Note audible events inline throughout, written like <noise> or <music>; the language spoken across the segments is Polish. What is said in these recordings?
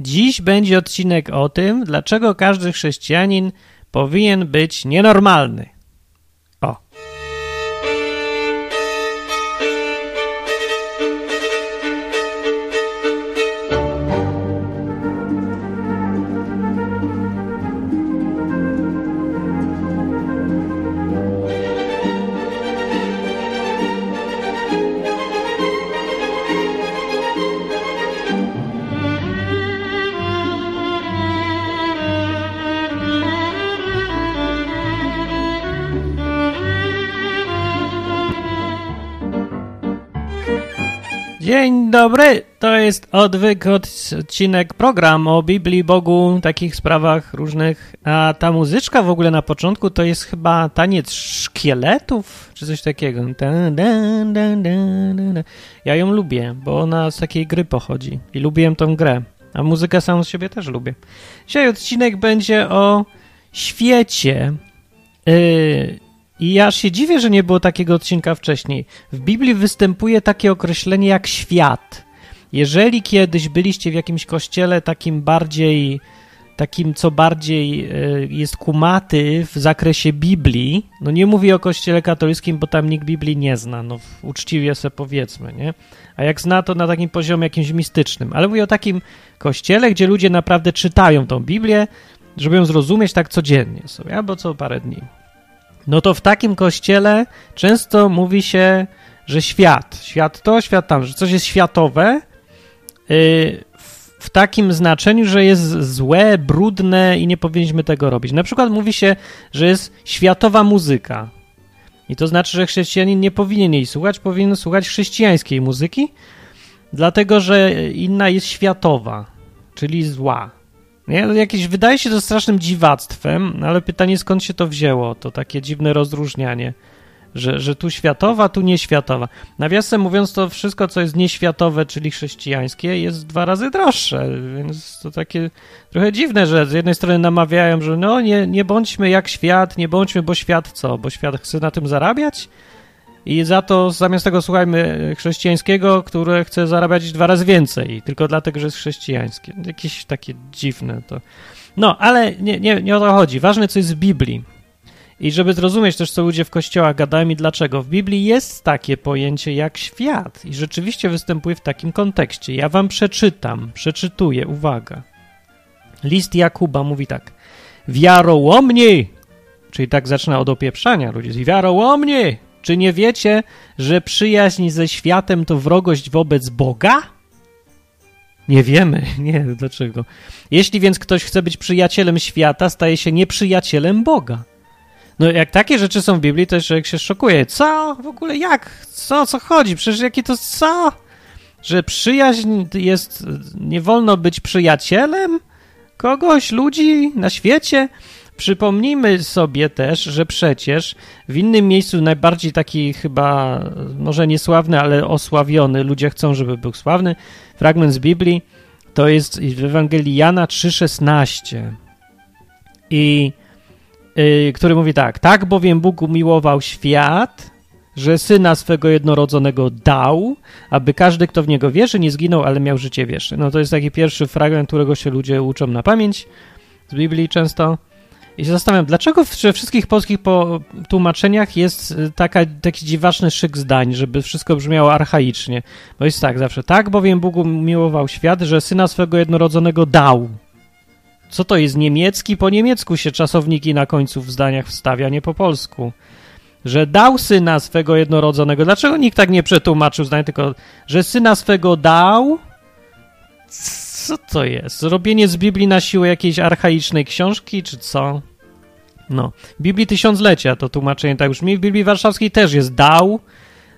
Dziś będzie odcinek o tym, dlaczego każdy chrześcijanin powinien być nienormalny. Dzień dobry, to jest odwyk, odcinek, program o Biblii, Bogu, takich sprawach różnych. A ta muzyczka w ogóle na początku to jest chyba taniec szkieletów, czy coś takiego. Ja ją lubię, bo ona z takiej gry pochodzi i lubiłem tą grę. A muzykę samą z siebie też lubię. Dzisiaj odcinek będzie o świecie. Yy, i ja się dziwię, że nie było takiego odcinka wcześniej. W Biblii występuje takie określenie jak świat. Jeżeli kiedyś byliście w jakimś kościele takim bardziej, takim co bardziej e, jest kumaty w zakresie Biblii, no nie mówię o kościele katolickim, bo tam nikt Biblii nie zna, no uczciwie sobie powiedzmy, nie? A jak zna, to na takim poziomie jakimś mistycznym. Ale mówię o takim kościele, gdzie ludzie naprawdę czytają tą Biblię, żeby ją zrozumieć tak codziennie sobie, albo co parę dni no to w takim kościele często mówi się, że świat, świat to, świat tam, że coś jest światowe y, w takim znaczeniu, że jest złe, brudne i nie powinniśmy tego robić. Na przykład mówi się, że jest światowa muzyka. I to znaczy, że chrześcijanin nie powinien jej słuchać, powinien słuchać chrześcijańskiej muzyki, dlatego że inna jest światowa, czyli zła. Nie? No, jakieś, wydaje się to strasznym dziwactwem, ale pytanie skąd się to wzięło, to takie dziwne rozróżnianie, że, że tu światowa, tu nieświatowa. Nawiasem mówiąc, to wszystko, co jest nieświatowe, czyli chrześcijańskie, jest dwa razy droższe, więc to takie trochę dziwne, że z jednej strony namawiają, że no nie, nie bądźmy jak świat, nie bądźmy, bo świat co, bo świat chce na tym zarabiać? I za to zamiast tego słuchajmy chrześcijańskiego, które chce zarabiać dwa razy więcej, tylko dlatego, że jest chrześcijańskie. Jakieś takie dziwne to. No, ale nie, nie, nie o to chodzi. Ważne, co jest w Biblii. I żeby zrozumieć też, co ludzie w kościołach gadają i dlaczego. W Biblii jest takie pojęcie jak świat i rzeczywiście występuje w takim kontekście. Ja wam przeczytam, przeczytuję, uwaga. List Jakuba mówi tak. Wiarołomni, czyli tak zaczyna od opieprzania ludzi. Wiarołomni, czy nie wiecie, że przyjaźń ze światem to wrogość wobec Boga? Nie wiemy, <laughs> nie, dlaczego. Jeśli więc ktoś chce być przyjacielem świata, staje się nieprzyjacielem Boga. No jak takie rzeczy są w Biblii, to człowiek się szokuje. Co? W ogóle jak? Co? Co chodzi? Przecież jakie to co? Że przyjaźń jest... Nie wolno być przyjacielem kogoś, ludzi na świecie? Przypomnijmy sobie też, że przecież w innym miejscu najbardziej taki chyba, może niesławny, ale osławiony, ludzie chcą, żeby był sławny, fragment z Biblii, to jest w Ewangelii Jana 3,16 i yy, który mówi tak, tak bowiem Bóg umiłował świat, że Syna swego jednorodzonego dał, aby każdy, kto w Niego wierzy, nie zginął, ale miał życie wieczne. No to jest taki pierwszy fragment, którego się ludzie uczą na pamięć z Biblii często. I się zastanawiam, dlaczego we wszystkich polskich tłumaczeniach jest y, taka, taki dziwaczny szyk zdań, żeby wszystko brzmiało archaicznie. Bo jest tak zawsze. Tak bowiem Bóg miłował świat, że Syna swego jednorodzonego dał. Co to jest niemiecki? Po niemiecku się czasowniki na końcu w zdaniach wstawia, nie po polsku. Że dał Syna swego jednorodzonego. Dlaczego nikt tak nie przetłumaczył zdań, tylko że Syna swego dał... Co to jest? Zrobienie z Biblii na siłę jakiejś archaicznej książki, czy co? No. Biblii Tysiąclecia to tłumaczenie tak brzmi. W Biblii Warszawskiej też jest dał.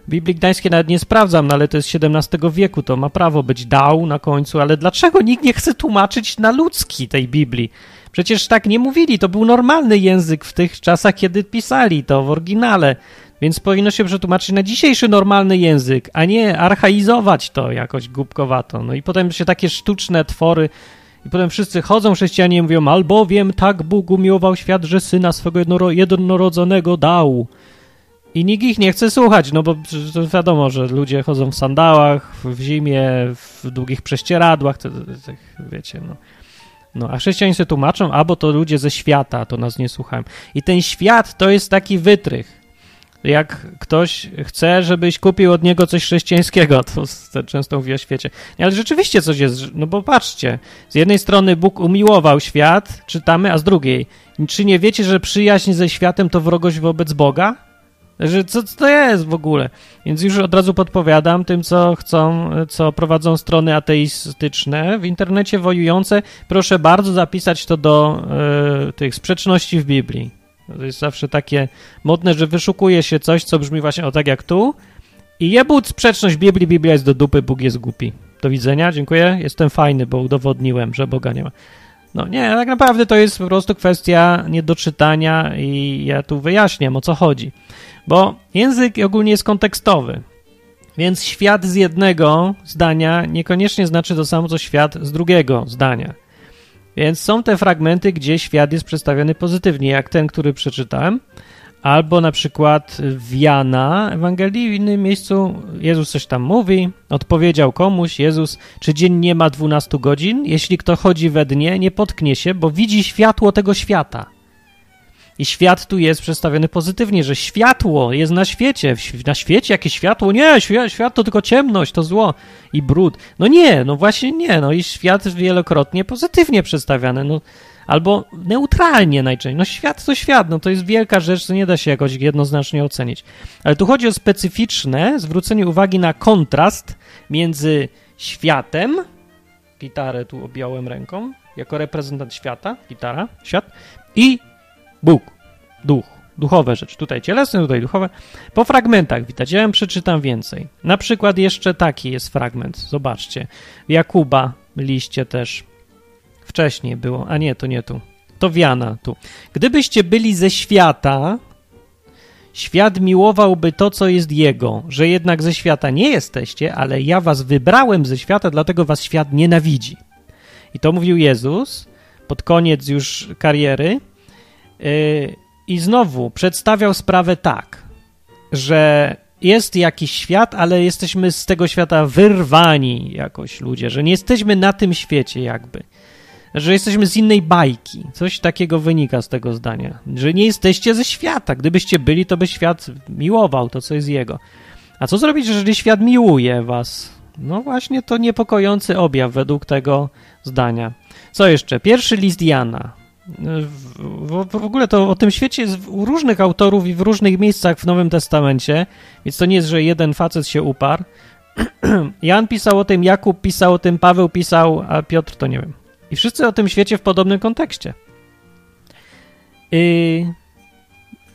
Biblii Gdańskiej nawet nie sprawdzam, no ale to jest XVII wieku, to ma prawo być dał na końcu, ale dlaczego nikt nie chce tłumaczyć na ludzki tej Biblii? Przecież tak nie mówili, to był normalny język w tych czasach, kiedy pisali to w oryginale, więc powinno się przetłumaczyć na dzisiejszy normalny język, a nie archaizować to jakoś głupkowato. No i potem się takie sztuczne twory i potem wszyscy chodzą, chrześcijanie i mówią, albowiem tak Bóg umiłował świat, że Syna swego jednorodzonego dał. I nikt ich nie chce słuchać, no bo wiadomo, że ludzie chodzą w sandałach, w zimie, w długich prześcieradłach, to, to, to, wiecie, no. No, a chrześcijanie się tłumaczą, albo to ludzie ze świata, to nas nie słuchają. I ten świat to jest taki wytrych. Jak ktoś chce, żebyś kupił od niego coś chrześcijańskiego, <laughs> to często mówi o świecie. Ale rzeczywiście coś jest, no bo patrzcie, z jednej strony Bóg umiłował świat, czytamy, a z drugiej, czy nie wiecie, że przyjaźń ze światem to wrogość wobec Boga? Że co to jest w ogóle? Więc już od razu podpowiadam tym, co chcą, co prowadzą strony ateistyczne w internecie wojujące, proszę bardzo zapisać to do y, tych sprzeczności w Biblii. To jest zawsze takie modne, że wyszukuje się coś, co brzmi właśnie o tak jak tu i jebut sprzeczność Biblii, Biblia jest do dupy, Bóg jest głupi. Do widzenia, dziękuję, jestem fajny, bo udowodniłem, że Boga nie ma. No nie, tak naprawdę to jest po prostu kwestia niedoczytania i ja tu wyjaśniam, o co chodzi. Bo język ogólnie jest kontekstowy. Więc świat z jednego zdania niekoniecznie znaczy to samo, co świat z drugiego zdania. Więc są te fragmenty, gdzie świat jest przedstawiony pozytywnie, jak ten, który przeczytałem, albo na przykład w Jana Ewangelii, w innym miejscu Jezus coś tam mówi, odpowiedział komuś, Jezus, czy dzień nie ma 12 godzin? Jeśli kto chodzi we dnie, nie potknie się, bo widzi światło tego świata. I świat tu jest przedstawiony pozytywnie, że światło jest na świecie. Na świecie jakie światło? Nie, świat, świat to tylko ciemność, to zło i brud. No nie, no właśnie nie. No i świat wielokrotnie pozytywnie przedstawiany. No, albo neutralnie najczęściej. No świat to świat, no to jest wielka rzecz, co nie da się jakoś jednoznacznie ocenić. Ale tu chodzi o specyficzne zwrócenie uwagi na kontrast między światem, gitarę tu objąłem ręką, jako reprezentant świata, gitara, świat, i Bóg, duch, duchowe rzeczy. Tutaj cielesne, tutaj duchowe. Po fragmentach widać, ja przeczytam więcej. Na przykład jeszcze taki jest fragment, zobaczcie. Jakuba liście też. Wcześniej było, a nie, to nie tu. To wiana tu. Gdybyście byli ze świata, świat miłowałby to, co jest jego, że jednak ze świata nie jesteście, ale ja was wybrałem ze świata, dlatego was świat nienawidzi. I to mówił Jezus pod koniec już kariery, I znowu przedstawiał sprawę tak, że jest jakiś świat, ale jesteśmy z tego świata wyrwani jakoś ludzie, że nie jesteśmy na tym świecie jakby. Że jesteśmy z innej bajki. Coś takiego wynika z tego zdania. Że nie jesteście ze świata. Gdybyście byli, to by świat miłował to, co jest jego. A co zrobić, jeżeli świat miłuje was? No właśnie to niepokojący objaw według tego zdania. Co jeszcze? Pierwszy list Jana, w, w, ogóle to o tym świecie jest u różnych autorów i w różnych miejscach w Nowym Testamencie, więc to nie jest, że jeden facet się uparł. <clears throat> Jan pisał o tym, Jakub pisał o tym, Paweł pisał, a Piotr to nie wiem. I wszyscy o tym świecie w podobnym kontekście. I,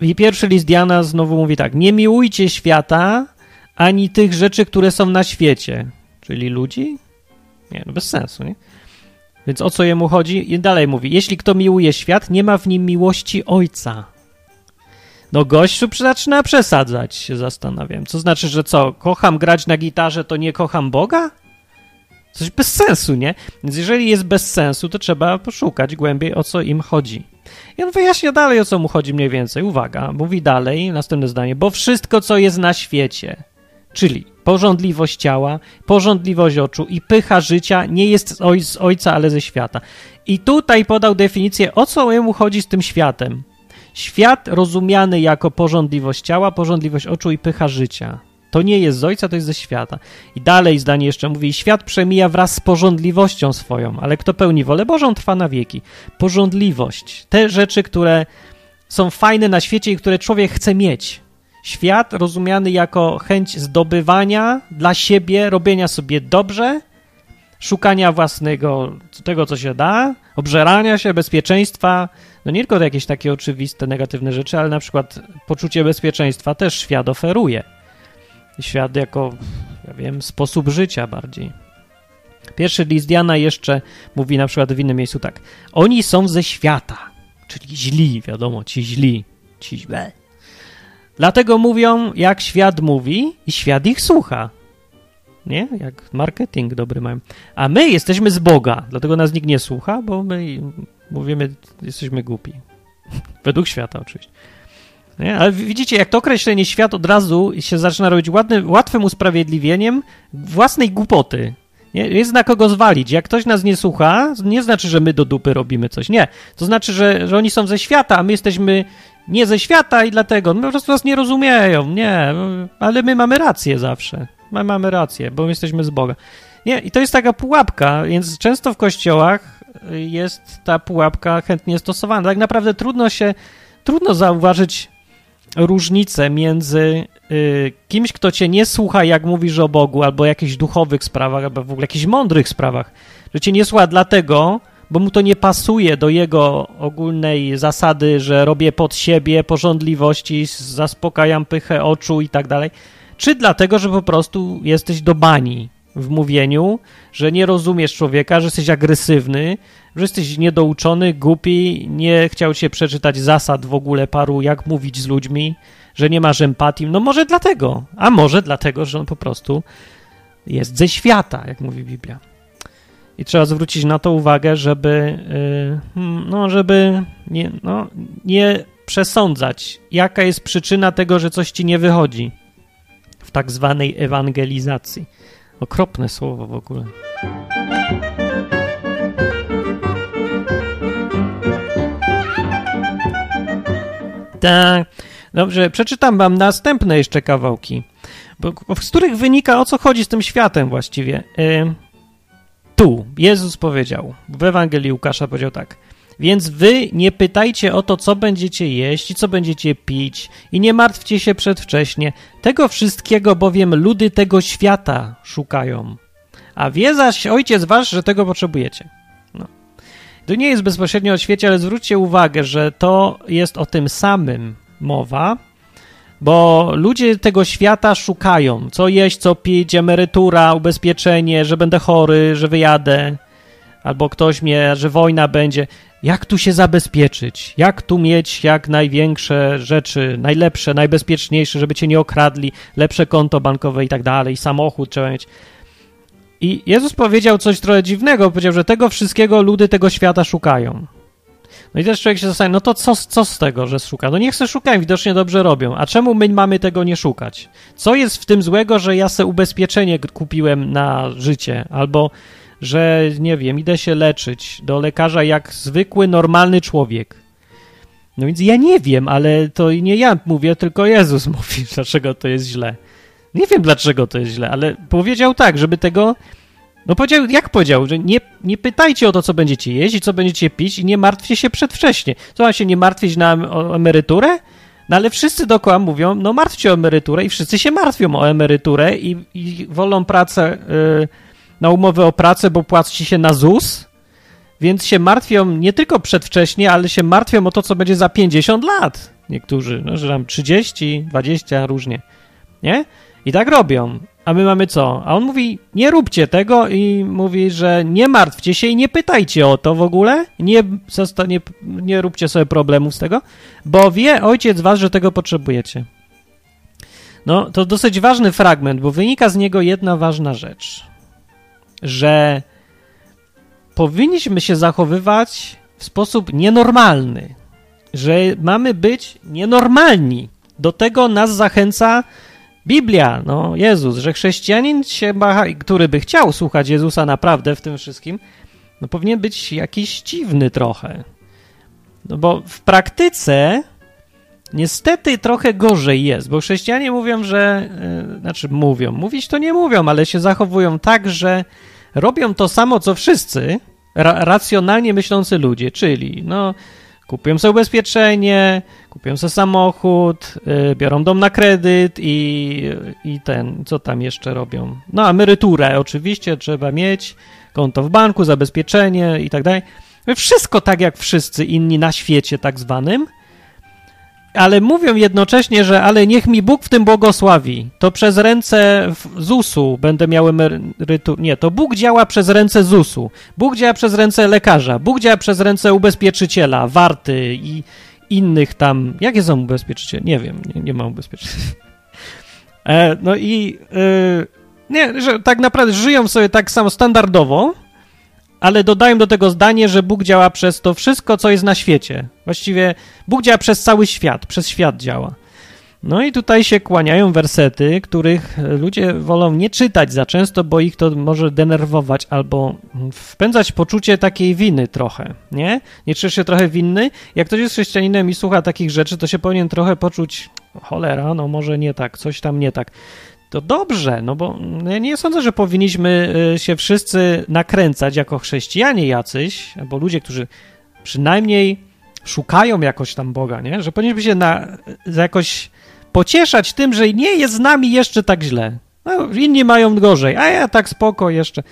I pierwszy list Jana znowu mówi tak: Nie miłujcie świata ani tych rzeczy, które są na świecie. Czyli ludzi? Nie, no bez sensu, nie? Więc o co jemu chodzi? I dalej mówi: Jeśli kto miłuje świat, nie ma w nim miłości ojca. No gościu zaczyna przesadzać, się zastanawiam. Co znaczy, że co, kocham grać na gitarze, to nie kocham Boga? Coś bez sensu, nie? Więc jeżeli jest bez sensu, to trzeba poszukać głębiej, o co im chodzi. I on wyjaśnia dalej, o co mu chodzi mniej więcej. Uwaga, mówi dalej, następne zdanie. Bo wszystko, co jest na świecie, czyli Porządliwość ciała, porządliwość oczu i pycha życia nie jest z ojca, ale ze świata. I tutaj podał definicję, o co jemu chodzi z tym światem. Świat rozumiany jako porządliwość ciała, porządliwość oczu i pycha życia. To nie jest z ojca, to jest ze świata. I dalej zdanie jeszcze mówi: Świat przemija wraz z porządliwością swoją, ale kto pełni wolę Bożą, trwa na wieki. Porządliwość. Te rzeczy, które są fajne na świecie i które człowiek chce mieć. Świat rozumiany jako chęć zdobywania dla siebie, robienia sobie dobrze, szukania własnego, tego co się da, obżerania się, bezpieczeństwa. No nie tylko jakieś takie oczywiste negatywne rzeczy, ale na przykład poczucie bezpieczeństwa też świat oferuje. Świat jako, ja wiem, sposób życia bardziej. Pierwszy list Diana jeszcze mówi na przykład w innym miejscu tak. Oni są ze świata, czyli źli, wiadomo, ci źli, ci źle. Dlatego mówią, jak świat mówi i świat ich słucha. Nie? Jak marketing dobry mają. A my jesteśmy z Boga, dlatego nas nikt nie słucha, bo my mówimy, jesteśmy głupi. <laughs> Według świata oczywiście. Nie? Ale widzicie, jak to określenie świat od razu się zaczyna robić ładnym, łatwym usprawiedliwieniem własnej głupoty. Nie? Jest na kogo zwalić. Jak ktoś nas nie słucha, nie znaczy, że my do dupy robimy coś. Nie. To znaczy, że, że oni są ze świata, a my jesteśmy nie ze świata i dlatego no, po prostu nas nie rozumieją. Nie, ale my mamy rację zawsze. My mamy rację, bo my jesteśmy z Boga. Nie, i to jest taka pułapka, więc często w kościołach jest ta pułapka chętnie stosowana. Tak naprawdę trudno się, trudno zauważyć różnicę między y, kimś, kto cię nie słucha, jak mówisz o Bogu, albo o jakichś duchowych sprawach, albo w ogóle jakichś mądrych sprawach, że cię nie słucha dlatego, bo mu to nie pasuje do jego ogólnej zasady, że robię pod siebie porządliwości, zaspokajam pychę oczu i tak dalej, czy dlatego, że po prostu jesteś do bani w mówieniu, że nie rozumiesz człowieka, że jesteś agresywny, że jesteś niedouczony, głupi, nie chciał cię przeczytać zasad w ogóle paru, jak mówić z ludźmi, że nie masz empatii. No może dlatego, a może dlatego, że on po prostu jest ze świata, jak mówi Biblia. I trzeba zwrócić na to uwagę, żeby, yy, no, żeby nie, no, nie przesądzać, jaka jest przyczyna tego, że coś ci nie wychodzi w tak zwanej ewangelizacji. Okropne słowo w ogóle. Tak. Dobrze, przeczytam wam następne jeszcze kawałki, bo, z których wynika o co chodzi z tym światem właściwie. Y, tu Jezus powiedział, w Ewangelii Łukasza powiedział tak. Więc wy nie pytajcie o to, co będziecie jeść i co będziecie pić, i nie martwcie się przedwcześnie. Tego wszystkiego bowiem ludy tego świata szukają. A wie zaś ojciec wasz, że tego potrzebujecie. No. To nie jest bezpośrednio o świecie, ale zwróćcie uwagę, że to jest o tym samym mowa, bo ludzie tego świata szukają, co jeść, co pić, emerytura, ubezpieczenie, że będę chory, że wyjadę, albo ktoś mnie, że wojna będzie. Jak tu się zabezpieczyć? Jak tu mieć jak największe rzeczy, najlepsze, najbezpieczniejsze, żeby cię nie okradli, lepsze konto bankowe i tak dalej, samochód trzeba mieć. I Jezus powiedział coś trochę dziwnego, powiedział, że tego wszystkiego ludy tego świata szukają. No i też człowiek się zastanawia, no to co, co z tego, że szuka? No niech se szukają, widocznie dobrze robią. A czemu my mamy tego nie szukać? Co jest w tym złego, że ja se ubezpieczenie kupiłem na życie? Albo, że nie wiem, idę się leczyć do lekarza jak zwykły, normalny człowiek. No więc ja nie wiem, ale to nie ja mówię, tylko Jezus <laughs> mówi, dlaczego to jest źle. Nie wiem, dlaczego to jest źle, ale powiedział tak, żeby tego no powiedział, jak powiedział, że nie, nie pytajcie o to, co będziecie jeść i co będziecie pić i nie martwcie się przedwcześnie. Co ma się nie martwić na o emeryturę? No ale wszyscy dookoła mówią, no martwcie o emeryturę i wszyscy się martwią o emeryturę i, i wolą pracę yy, na umowę o pracę, bo płaci się na ZUS, więc się martwią nie tylko przedwcześnie, ale się martwią o to, co będzie za 50 lat. Niektórzy, no, że tam 30, 20, różnie. Nie? I tak robią. A my mamy co? A on mówi, nie róbcie tego i mówi, że nie martwcie się i nie pytajcie o to w ogóle, nie, nie, nie róbcie sobie problemów z tego, bo wie ojciec was, że tego potrzebujecie. No, to dosyć ważny fragment, bo wynika z niego jedna ważna rzecz, że powinniśmy się zachowywać w sposób nienormalny, że mamy być nienormalni. Do tego nas zachęca Biblia, no Jezus, że chrześcijanin się, który by chciał słuchać Jezusa naprawdę w tym wszystkim, no powinien być jakiś dziwny trochę. No bo w praktyce niestety trochę gorzej jest, bo chrześcijanie mówią, że, yy, znaczy mówią, mówić to nie mówią, ale się zachowują tak, że robią to samo co wszyscy, ra racjonalnie myślący ludzie, czyli no kupują sobie ubezpieczenie, kupią sobie samochód, yy, biorą dom na kredyt i, i ten, co tam jeszcze robią? No, emeryturę oczywiście trzeba mieć, konto w banku, zabezpieczenie i tak dalej. Wszystko tak jak wszyscy inni na świecie tak zwanym, ale mówią jednocześnie, że ale niech mi Bóg w tym błogosławi. To przez ręce ZUS-u będę miał emeryturę. Nie, to Bóg działa przez ręce ZUS-u. Bóg działa przez ręce lekarza. Bóg działa przez ręce ubezpieczyciela, warty i innych tam. Jakie są ubezpieczyciele? Nie wiem, nie, nie mam ubezpieczycieli. <laughs> E, no i e, nie, że tak naprawdę żyją sobie tak samo standardowo, ale dodają do tego zdanie, że Bóg działa przez to wszystko, co jest na świecie. Właściwie Bóg działa przez cały świat, przez świat działa. No i tutaj się kłaniają wersety, których ludzie wolą nie czytać za często, bo ich to może denerwować albo wpędzać poczucie takiej winy trochę, nie? Nie czujesz się trochę winny? Jak ktoś jest chrześcijaninem i słucha takich rzeczy, to się powinien trochę poczuć, cholera, no może nie tak, coś tam nie tak. To dobrze, no bo ja nie sądzę, że powinniśmy y, się wszyscy nakręcać jako chrześcijanie jacyś, albo ludzie, którzy przynajmniej szukają jakoś tam Boga, nie? Że powinniśmy się na, jakoś pocieszać tym, że nie jest z nami jeszcze tak źle. No, inni mają gorzej, a ja tak spoko jeszcze.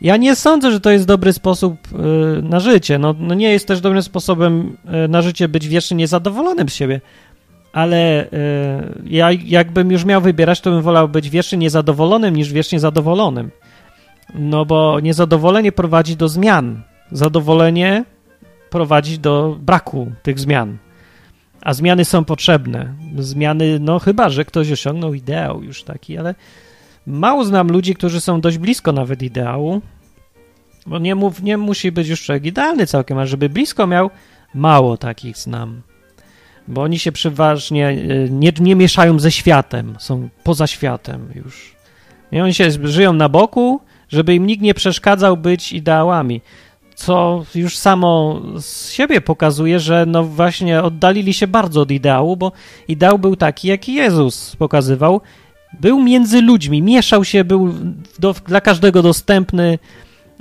Ja nie sądzę, że to jest dobry sposób y, na życie. No, no, nie jest też dobrym sposobem y, na życie być wiecznie niezadowolonym z siebie. Ale y, ja jakbym już miał wybierać, to bym wolał być wiecznie niezadowolonym niż wiecznie zadowolonym. No bo niezadowolenie prowadzi do zmian. Zadowolenie prowadzi do braku tych zmian. A zmiany są potrzebne. Zmiany, no chyba, że ktoś osiągnął ideał już taki, ale mało znam ludzi, którzy są dość blisko nawet ideału, bo nie, mów, nie musi być już człowiek idealny całkiem, a żeby blisko miał, mało takich znam. Bo oni się przeważnie e, nie, nie mieszają ze światem, są poza światem już. I oni się żyją na boku, żeby im nikt nie przeszkadzał być ideałami co już samo z siebie pokazuje, że no właśnie oddalili się bardzo od ideału, bo ideał był taki, jaki Jezus pokazywał. Był między ludźmi, mieszał się, był do, dla każdego dostępny.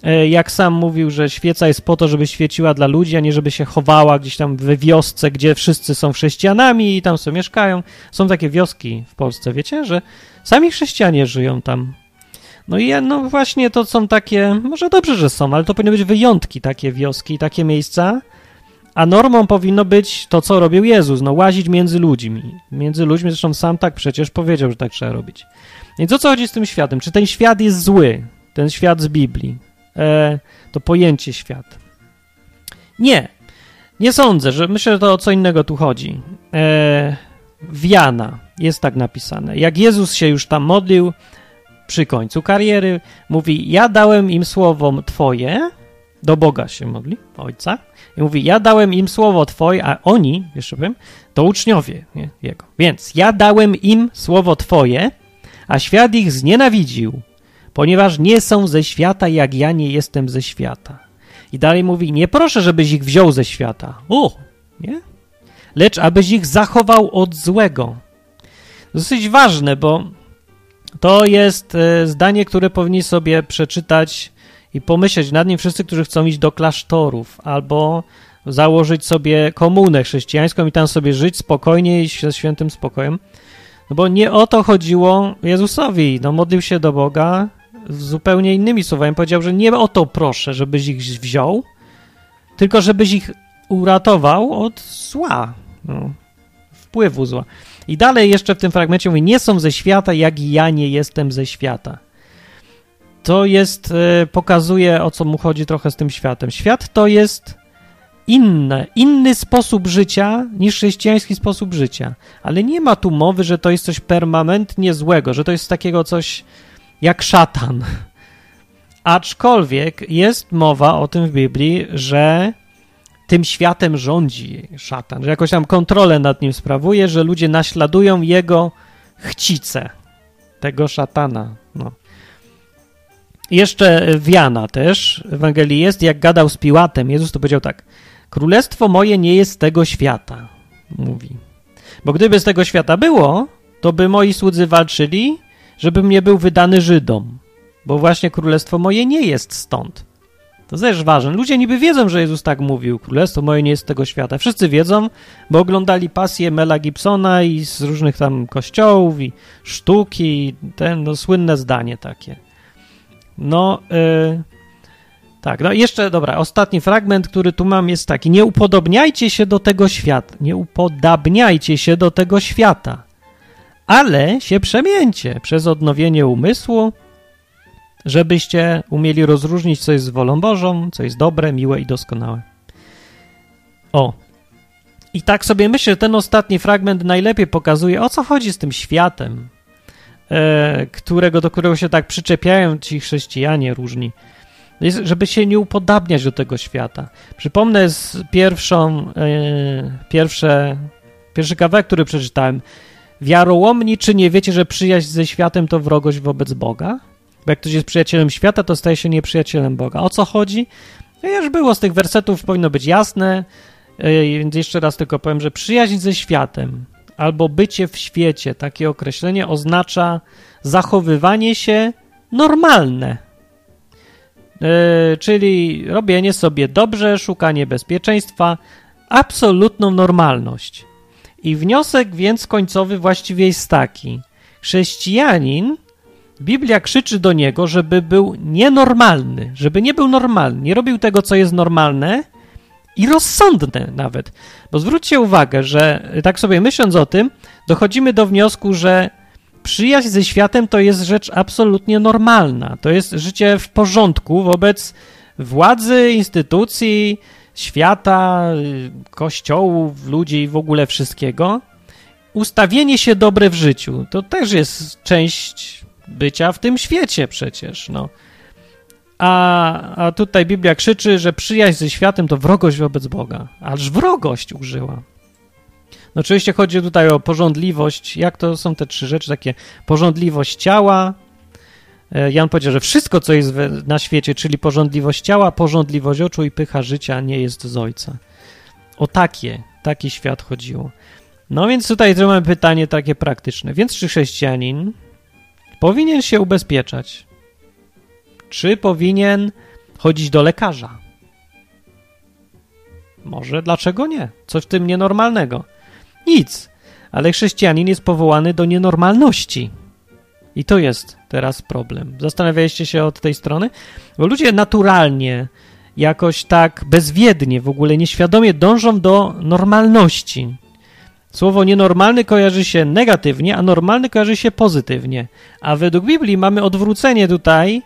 E, jak sam mówił, że świeca jest po to, żeby świeciła dla ludzi, a nie żeby się chowała gdzieś tam we wiosce, gdzie wszyscy są chrześcijanami i tam sobie mieszkają. Są takie wioski w Polsce, wiecie, że sami chrześcijanie żyją tam no i no właśnie to są takie, może dobrze, że są, ale to powinny być wyjątki, takie wioski, takie miejsca, a normą powinno być to, co robił Jezus, no łazić między ludźmi. Między ludźmi, zresztą sam tak przecież powiedział, że tak trzeba robić. Więc o co chodzi z tym światem? Czy ten świat jest zły? Ten świat z Biblii? E, to pojęcie świat. Nie. Nie sądzę, że myślę, że to o co innego tu chodzi. E, Wiana jest tak napisane. Jak Jezus się już tam modlił, przy końcu kariery mówi: Ja dałem im słowo Twoje, do Boga się modli, Ojca, i mówi: Ja dałem im słowo Twoje, a oni, jeszcze powiem, to uczniowie nie, Jego. Więc ja dałem im słowo Twoje, a świat ich znienawidził, ponieważ nie są ze świata, jak ja nie jestem ze świata. I dalej mówi: Nie proszę, żebyś ich wziął ze świata. O, nie? Lecz abyś ich zachował od złego. Dosyć ważne, bo to jest e, zdanie, które powinni sobie przeczytać i pomyśleć nad nim wszyscy, którzy chcą iść do klasztorów albo założyć sobie komunę chrześcijańską i tam sobie żyć spokojnie i ze świętym spokojem. No bo nie o to chodziło Jezusowi. No modlił się do Boga zupełnie innymi słowami. Powiedział, że nie o to proszę, żebyś ich wziął, tylko żebyś ich uratował od zła, no, wpływu zła. I dalej jeszcze w tym fragmencie mówi, nie są ze świata, jak i ja nie jestem ze świata. To jest, e, pokazuje o co mu chodzi trochę z tym światem. Świat to jest inne, inny sposób życia niż chrześcijański sposób życia. Ale nie ma tu mowy, że to jest coś permanentnie złego, że to jest takiego coś jak szatan. Aczkolwiek jest mowa o tym w Biblii, że tym światem rządzi szatan, że jakoś tam kontrolę nad nim sprawuje, że ludzie naśladują jego chcice, tego szatana. No. Jeszcze wiana też w Ewangelii jest, jak gadał z Piłatem, Jezus to powiedział tak, królestwo moje nie jest z tego świata, mówi. Bo gdyby z tego świata było, to by moi słudzy walczyli, żebym nie był wydany Żydom, bo właśnie królestwo moje nie jest stąd. To też ważne. Ludzie niby wiedzą, że Jezus tak mówił. Królestwo moje nie jest z tego świata. Wszyscy wiedzą, bo oglądali pasję Mela Gibsona i z różnych tam kościołów i sztuki. Ten, no, słynne zdanie takie. No, yy, tak. No jeszcze, dobra, ostatni fragment, który tu mam jest taki. Nie upodobniajcie się do tego świata. Nie upodabniajcie się do tego świata. Ale się przemieńcie przez odnowienie umysłu, żebyście umieli rozróżnić, co jest wolą Bożą, co jest dobre, miłe i doskonałe. O. I tak sobie myślę, że ten ostatni fragment najlepiej pokazuje, o co chodzi z tym światem, e, którego, do którego się tak przyczepiają ci chrześcijanie różni. jest, żeby się nie upodabniać do tego świata. Przypomnę z pierwszą, yy, pierwsze, pierwszy kawałek, który przeczytałem. Wiarołomni, czy nie wiecie, że przyjaźń ze światem to wrogość wobec Boga? Bo jak ktoś jest przyjacielem świata, to staje się nieprzyjacielem Boga. O co chodzi? No już było z tych wersetów, powinno być jasne, yy, więc jeszcze raz tylko powiem, że przyjaźń ze światem albo bycie w świecie, takie określenie oznacza zachowywanie się normalne. Yy, czyli robienie sobie dobrze, szukanie bezpieczeństwa, absolutną normalność. I wniosek więc końcowy właściwie jest taki: chrześcijanin, Biblia krzyczy do niego, żeby był nienormalny, żeby nie był normalny, nie robił tego, co jest normalne i rozsądne nawet. Bo zwróćcie uwagę, że tak sobie myśląc o tym, dochodzimy do wniosku, że przyjaźń ze światem to jest rzecz absolutnie normalna. To jest życie w porządku wobec władzy, instytucji, świata, kościołów, ludzi i w ogóle wszystkiego. Ustawienie się dobre w życiu to też jest część bycia w tym świecie przecież. No. A, a tutaj Biblia krzyczy, że przyjaźń ze światem to wrogość wobec Boga. Aż wrogość użyła. No oczywiście chodzi tutaj o porządliwość. Jak to są te trzy rzeczy takie? Porządliwość ciała. E, Jan powiedział, że wszystko, co jest na świecie, czyli porządliwość ciała, porządliwość oczu i pycha życia nie jest z ojca. O takie, taki świat chodziło. No więc tutaj mamy pytanie takie praktyczne. Więc czy chrześcijanin powinien się ubezpieczać? Czy powinien chodzić do lekarza? Może, dlaczego nie? Coś w tym nienormalnego. Nic, ale chrześcijanin jest powołany do nienormalności. I to jest teraz problem. Zastanawialiście się od tej strony? Bo ludzie naturalnie, jakoś tak bezwiednie, w ogóle nieświadomie dążą do normalności. Słowo nienormalny kojarzy się negatywnie, a normalny kojarzy się pozytywnie. A według Biblii mamy odwrócenie tutaj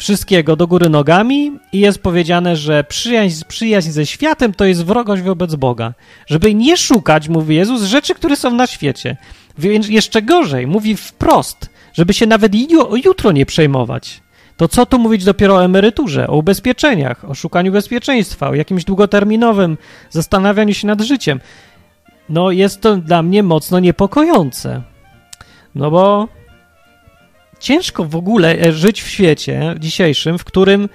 wszystkiego do góry nogami i jest powiedziane, że przyjaźń, przyjaźń ze światem to jest wrogość wobec Boga. Żeby nie szukać, mówi Jezus, rzeczy, które są na świecie. Więc jeszcze gorzej, mówi wprost, żeby się nawet jutro nie przejmować. To co tu mówić dopiero o emeryturze, o ubezpieczeniach, o szukaniu bezpieczeństwa, o jakimś długoterminowym zastanawianiu się nad życiem. No jest to dla mnie mocno niepokojące. No bo ciężko w ogóle e, żyć w świecie dzisiejszym, w którym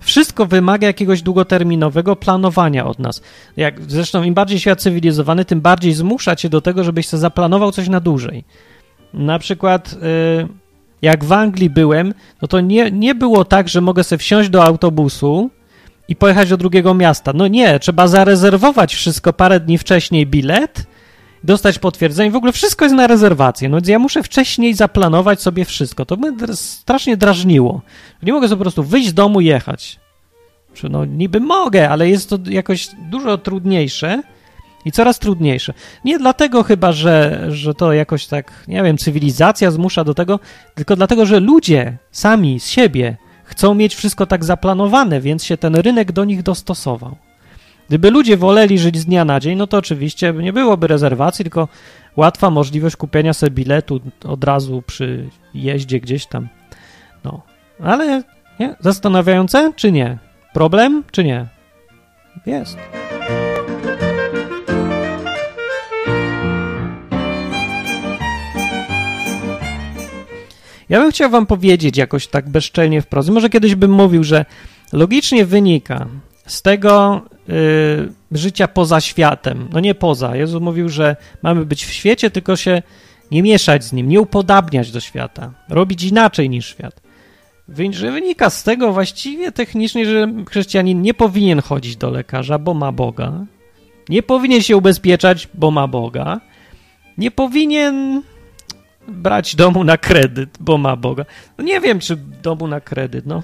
wszystko wymaga jakiegoś długoterminowego planowania od nas. Jak, zresztą im bardziej świat cywilizowany, tym bardziej zmusza cię do tego, żebyś sobie zaplanował coś na dłużej. Na przykład y, jak w Anglii byłem, no to nie, nie było tak, że mogę sobie wsiąść do autobusu i pojechać do drugiego miasta. No nie, trzeba zarezerwować wszystko parę dni wcześniej bilet dostać potwierdzenie. W ogóle wszystko jest na rezerwację. No więc ja muszę wcześniej zaplanować sobie wszystko. To mnie strasznie drażniło. Nie mogę sobie po prostu wyjść z domu i jechać. No niby mogę, ale jest to jakoś dużo trudniejsze i coraz trudniejsze. Nie dlatego chyba, że, że to jakoś tak, nie wiem, cywilizacja zmusza do tego, tylko dlatego, że ludzie sami z siebie chcą mieć wszystko tak zaplanowane, więc się ten rynek do nich dostosował. Gdyby ludzie woleli żyć z dnia na dzień, no to oczywiście nie byłoby rezerwacji, tylko łatwa możliwość kupienia sobie biletu od razu przy jeździe gdzieś tam. No, ale nie? zastanawiające czy nie? Problem czy nie? Jest. Ja bym chciał wam powiedzieć jakoś tak bezczelnie wprost. Może kiedyś bym mówił, że logicznie wynika z tego życia poza światem. No nie poza. Jezus mówił, że mamy być w świecie, tylko się nie mieszać z nim, nie upodabniać do świata, robić inaczej niż świat. Więc że wynika z tego właściwie technicznie, że chrześcijanin nie powinien chodzić do lekarza, bo ma Boga. Nie powinien się ubezpieczać, bo ma Boga. Nie powinien brać domu na kredyt, bo ma Boga. No nie wiem, czy domu na kredyt, no.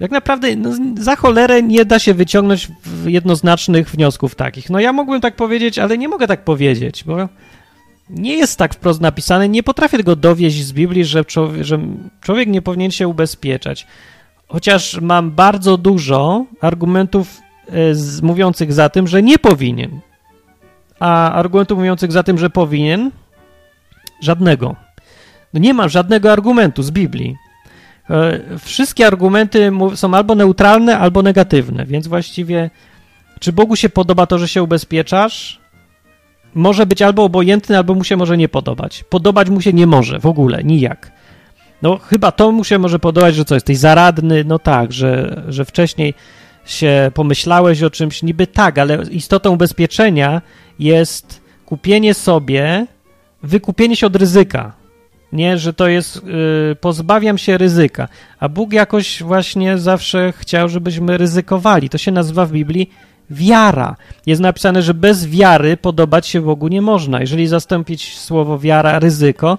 Jak naprawdę no, za cholerę nie da się wyciągnąć jednoznacznych wniosków takich. No ja mógłbym tak powiedzieć, ale nie mogę tak powiedzieć, bo nie jest tak wprost napisane. Nie potrafię tego dowieść z Biblii, że człowiek, że człowiek nie powinien się ubezpieczać. Chociaż mam bardzo dużo argumentów e, z, mówiących za tym, że nie powinien. A argumentów mówiących za tym, że powinien, żadnego. No nie mam żadnego argumentu z Biblii. E, wszystkie argumenty są albo neutralne, albo negatywne, więc właściwie czy Bogu się podoba to, że się ubezpieczasz? Może być albo obojętny, albo mu się może nie podobać. Podobać mu się nie może w ogóle, nijak. No chyba to mu się może podobać, że co, jesteś zaradny, no tak, że, że wcześniej się pomyślałeś o czymś, niby tak, ale istotą ubezpieczenia jest kupienie sobie, wykupienie się od ryzyka. Nie, że to jest, yy, pozbawiam się ryzyka. A Bóg jakoś właśnie zawsze chciał, żebyśmy ryzykowali. To się nazywa w Biblii wiara. Jest napisane, że bez wiary podobać się Bogu nie można. Jeżeli zastąpić słowo wiara ryzyko,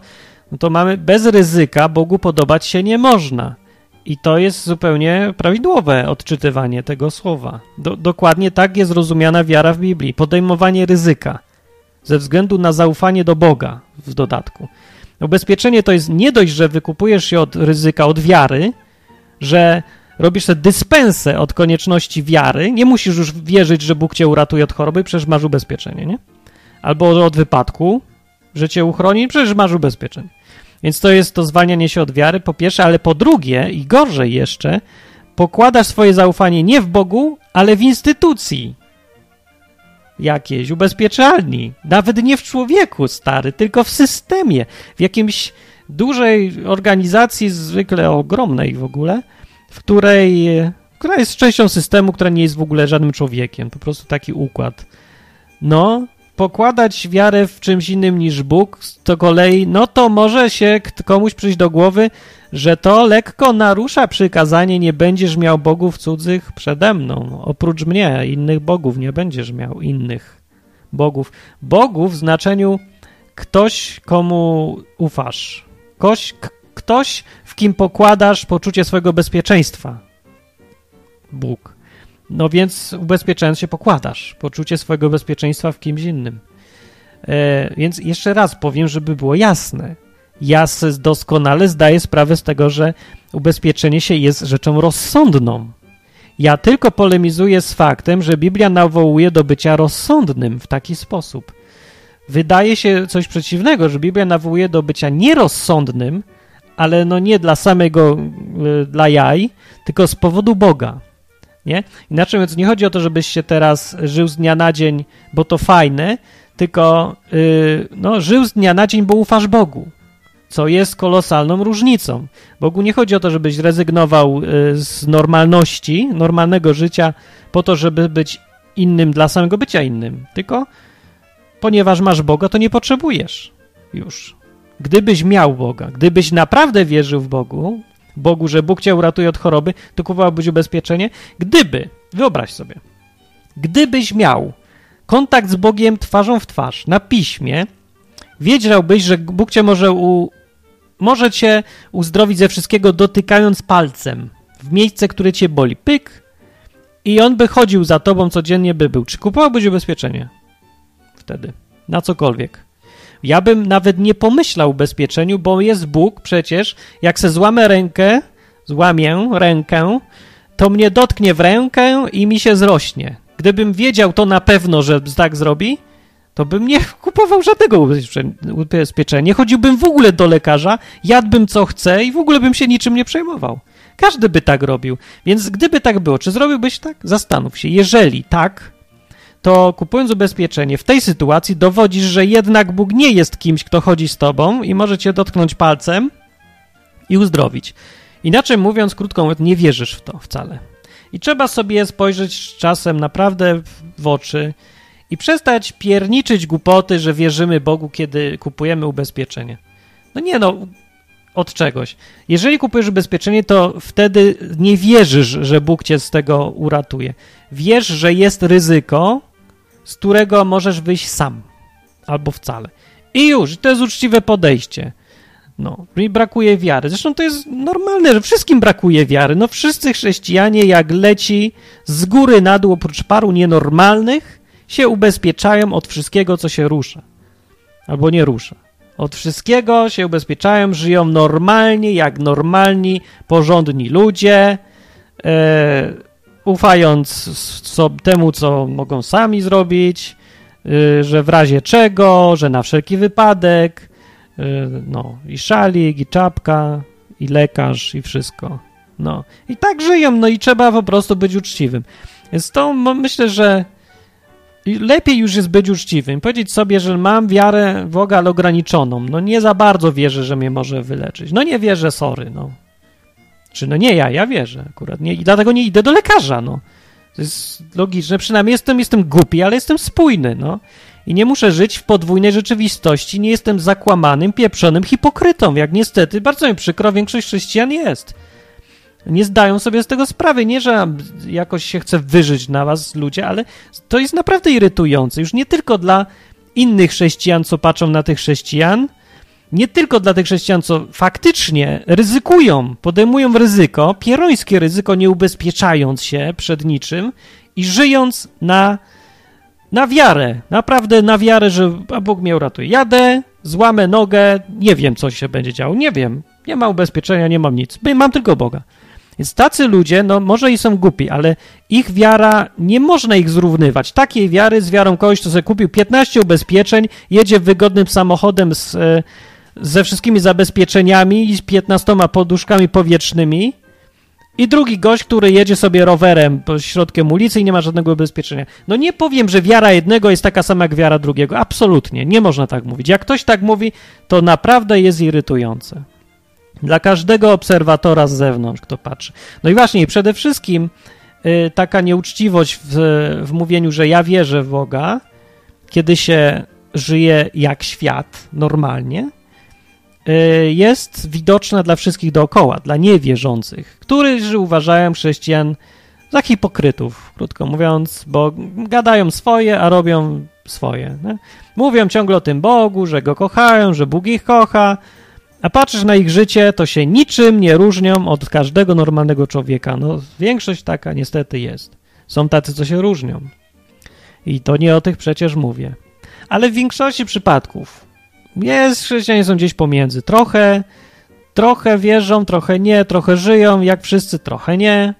no to mamy bez ryzyka Bogu podobać się nie można. I to jest zupełnie prawidłowe odczytywanie tego słowa. Do, dokładnie tak jest rozumiana wiara w Biblii. Podejmowanie ryzyka ze względu na zaufanie do Boga w dodatku. Ubezpieczenie to jest nie dość, że wykupujesz się od ryzyka, od wiary, że robisz sobie dyspensę od konieczności wiary, nie musisz już wierzyć, że Bóg cię uratuje od choroby, przecież masz ubezpieczenie, nie? Albo od wypadku, że cię uchroni, przecież masz ubezpieczenie. Więc to jest to zwalnianie się od wiary, po pierwsze, ale po drugie, i gorzej jeszcze, pokładasz swoje zaufanie nie w Bogu, ale w instytucji jakiejś, ubezpieczalni. Nawet nie w człowieku, stary, tylko w systemie, w jakimś dużej organizacji, zwykle ogromnej w ogóle, w której, która jest częścią systemu, która nie jest w ogóle żadnym człowiekiem. Po prostu taki układ. No, pokładać wiarę w czymś innym niż Bóg, to kolei, no to może się komuś przyjść do głowy, że to lekko narusza przykazanie, nie będziesz miał bogów cudzych przede mną. Oprócz mnie, innych bogów, nie będziesz miał innych bogów. Bogów w znaczeniu ktoś, komu ufasz. Ktoś, ktoś, w kim pokładasz poczucie swojego bezpieczeństwa. Bóg. No więc ubezpieczając się pokładasz poczucie swojego bezpieczeństwa w kimś innym. E, więc jeszcze raz powiem, żeby było jasne. Ja doskonale zdaję sprawę z tego, że ubezpieczenie się jest rzeczą rozsądną. Ja tylko polemizuję z faktem, że Biblia nawołuje do bycia rozsądnym w taki sposób. Wydaje się coś przeciwnego, że Biblia nawołuje do bycia nierozsądnym, ale no nie dla samego, y, dla jaj, tylko z powodu Boga. Nie? Inaczej mówiąc, nie chodzi o to, żebyś się teraz żył z dnia na dzień, bo to fajne, tylko yy, no, żył z dnia na dzień, bo ufasz Bogu, co jest kolosalną różnicą. Bogu nie chodzi o to, żebyś rezygnował yy, z normalności, normalnego życia po to, żeby być innym dla samego bycia innym, tylko ponieważ masz Boga, to nie potrzebujesz już. Gdybyś miał Boga, gdybyś naprawdę wierzył w Bogu, Bogu, że Bóg cię uratuje od choroby, to kupowałbyś ubezpieczenie. Gdyby, wyobraź sobie, gdybyś miał kontakt z Bogiem twarzą w twarz, na piśmie, wiedziałbyś, że Bóg cię może, u, może cię uzdrowić ze wszystkiego dotykając palcem w miejsce, które cię boli. Pyk. I on by chodził za tobą codziennie, by był. Czy kupowałbyś ubezpieczenie? Wtedy. Na cokolwiek. Ja bym nawet nie pomyślał o ubezpieczeniu, bo jest Bóg przecież, jak se złamę rękę, złamię rękę, to mnie dotknie w rękę i mi się zrośnie. Gdybym wiedział to na pewno, że tak zrobi, to bym nie kupował żadnego ubezpieczenia. Nie chodziłbym w ogóle do lekarza, jadłbym co chcę i w ogóle bym się niczym nie przejmował. Każdy by tak robił. Więc gdyby tak było, czy zrobiłbyś tak? Zastanów się. Jeżeli tak, to kupując ubezpieczenie w tej sytuacji dowodzisz, że jednak Bóg nie jest kimś, kto chodzi z tobą i może cię dotknąć palcem i uzdrowić. Inaczej mówiąc, krótko mówiąc, nie wierzysz w to wcale. I trzeba sobie spojrzeć czasem naprawdę w oczy i przestać pierniczyć głupoty, że wierzymy Bogu, kiedy kupujemy ubezpieczenie. No nie no, od czegoś. Jeżeli kupujesz ubezpieczenie, to wtedy nie wierzysz, że Bóg cię z tego uratuje. Wiesz, że jest ryzyko, z którego możesz wyjść sam albo wcale. I już, to jest uczciwe podejście. No, mi brakuje wiary. Zresztą to jest normalne, że wszystkim brakuje wiary. No, wszyscy chrześcijanie, jak leci z góry na dół, oprócz paru nienormalnych, się ubezpieczają od wszystkiego, co się rusza albo nie rusza. Od wszystkiego się ubezpieczają, żyją normalnie, jak normalni, porządni ludzie. E, ufając temu, co mogą sami zrobić, y, że w razie czego, że na wszelki wypadek, y, no i szalik, i czapka, i lekarz i wszystko. No. I tak żyją, no i trzeba po prostu być uczciwym. Więc to myślę, że lepiej już jest być uczciwym. Powiedzieć sobie, że mam wiarę w Boga, ale ograniczoną. No nie za bardzo wierzę, że mnie może wyleczyć. No nie wierzę, sorry, no. Czy no nie ja, ja wierzę akurat. Nie, I dlatego nie idę do lekarza, no. To jest logiczne. Przynajmniej jestem, jestem głupi, ale jestem spójny, no. I nie muszę żyć w podwójnej rzeczywistości. Nie jestem zakłamanym, pieprzonym hipokrytą, jak niestety, bardzo mi przykro, większość chrześcijan jest. Nie zdają sobie z tego sprawy. Nie, że jakoś się chce wyżyć na was ludzie, ale to jest naprawdę irytujące. Już nie tylko dla innych chrześcijan, co patrzą na tych chrześcijan, nie tylko dla tych chrześcijan, co faktycznie ryzykują, podejmują ryzyko, pierońskie ryzyko, nie ubezpieczając się przed niczym i żyjąc na, na wiarę, naprawdę na wiarę, że a Bóg mnie uratuje. Jadę, złamę nogę, nie wiem, co się będzie działo, nie wiem. Nie ma ubezpieczenia, nie mam nic. Mam tylko Boga. Więc tacy ludzie, no może i są głupi, ale ich wiara, nie można ich zrównywać. Takiej wiary z wiarą kogoś, kto sobie kupił 15 ubezpieczeń, jedzie wygodnym samochodem z, e, ze wszystkimi zabezpieczeniami i z 15 poduszkami powietrznymi i drugi gość, który jedzie sobie rowerem po środkiem ulicy i nie ma żadnego ubezpieczenia. No nie powiem, że wiara jednego jest taka sama jak wiara drugiego. Absolutnie, nie można tak mówić. Jak ktoś tak mówi, to naprawdę jest irytujące. Dla każdego obserwatora z zewnątrz, kto patrzy. No i właśnie, przede wszystkim y, taka nieuczciwość w, w mówieniu, że ja wierzę w Boga, kiedy się żyje jak świat normalnie, y, jest widoczna dla wszystkich dookoła, dla niewierzących, którzy uważają chrześcijan za hipokrytów, krótko mówiąc, bo gadają swoje, a robią swoje. Nie? Mówią ciągle o tym Bogu, że go kochają, że Bóg ich kocha, a patrzysz na ich życie, to się niczym nie różnią od każdego normalnego człowieka. No, większość taka niestety jest. Są tacy, co się różnią. I to nie o tych przecież mówię. Ale w większości przypadków jest, chrześcijanie są gdzieś pomiędzy. Trochę, trochę wierzą, trochę nie, trochę żyją, jak wszyscy, trochę nie.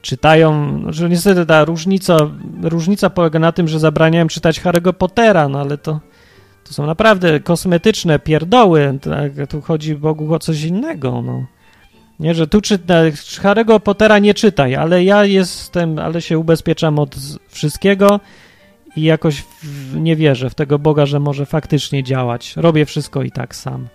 Czytają, że niestety ta różnica, różnica polega na tym, że zabraniałem czytać Harry'ego Pottera, no ale to to są naprawdę kosmetyczne pierdoły. Tak, tu chodzi Bogu o coś innego. No. Nie, że tu czyta, Harry'ego Pottera nie czytaj, ale ja jestem, ale się ubezpieczam od wszystkiego i jakoś w, nie wierzę w tego Boga, że może faktycznie działać. Robię wszystko i tak sam.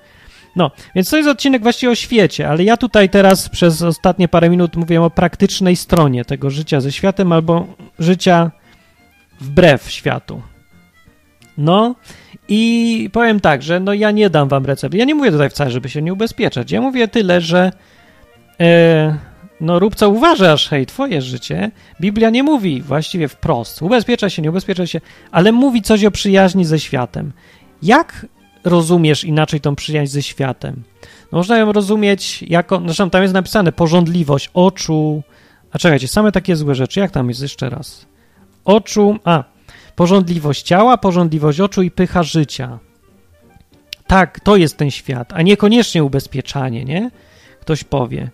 No, więc to jest odcinek właściwie o świecie, ale ja tutaj teraz przez ostatnie parę minut mówię o praktycznej stronie tego życia ze światem albo życia wbrew światu. No, i powiem tak, że no ja nie dam wam recepty. Ja nie mówię tutaj wcale, żeby się nie ubezpieczać. Ja mówię tyle, że e, no rób co uważasz, hej, twoje życie. Biblia nie mówi właściwie wprost. Ubezpieczaj się, nie ubezpieczaj się, ale mówi coś o przyjaźni ze światem. Jak rozumiesz inaczej tą przyjaźń ze światem? No, można ją rozumieć jako, zresztą tam jest napisane porządliwość oczu, a czekajcie, same takie złe rzeczy, jak tam jest jeszcze raz? Oczu, a, Porządliwość ciała, porządliwość oczu i pycha życia. Tak, to jest ten świat, a niekoniecznie ubezpieczanie, nie? Ktoś powie.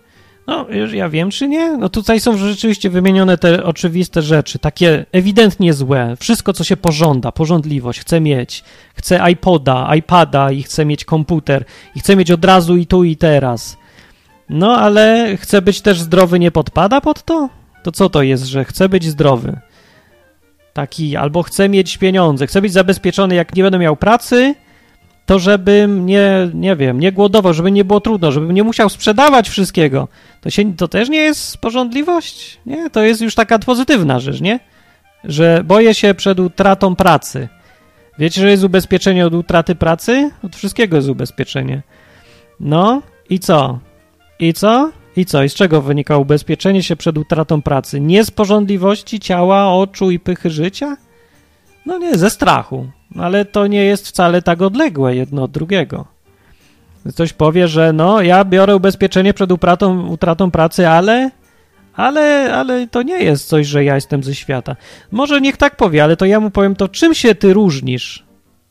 No, ja wiem, czy nie? No tutaj są rzeczywiście wymienione te oczywiste rzeczy, takie ewidentnie złe. Wszystko, co się pożąda, porządliwość, chcę mieć. Chcę iPoda, iPada i chcę mieć komputer i chcę mieć od razu i tu i teraz. No, ale chcę być też zdrowy, nie podpada pod to? To co to jest, że chcę być zdrowy? Taki, albo chcę mieć pieniądze, chcę być zabezpieczony, jak nie będę miał pracy, to żebym nie, nie wiem, nie głodował, żeby nie było trudno, żebym nie musiał sprzedawać wszystkiego. To, się, to też nie jest porządliwość, nie? To jest już taka pozytywna rzecz, nie? Że boję się przed utratą pracy. Wiecie, że jest ubezpieczenie od utraty pracy? Od wszystkiego jest ubezpieczenie. No i co? I co? I co? I z czego wynika ubezpieczenie się przed utratą pracy? Nie z porządliwości ciała, oczu i pychy życia? No nie, ze strachu. Ale to nie jest wcale tak odległe jedno od drugiego. Ktoś powie, że no, ja biorę ubezpieczenie przed utratą, utratą pracy, ale, ale, ale to nie jest coś, że ja jestem ze świata. Może niech tak powie, ale to ja mu powiem to, czym się ty różnisz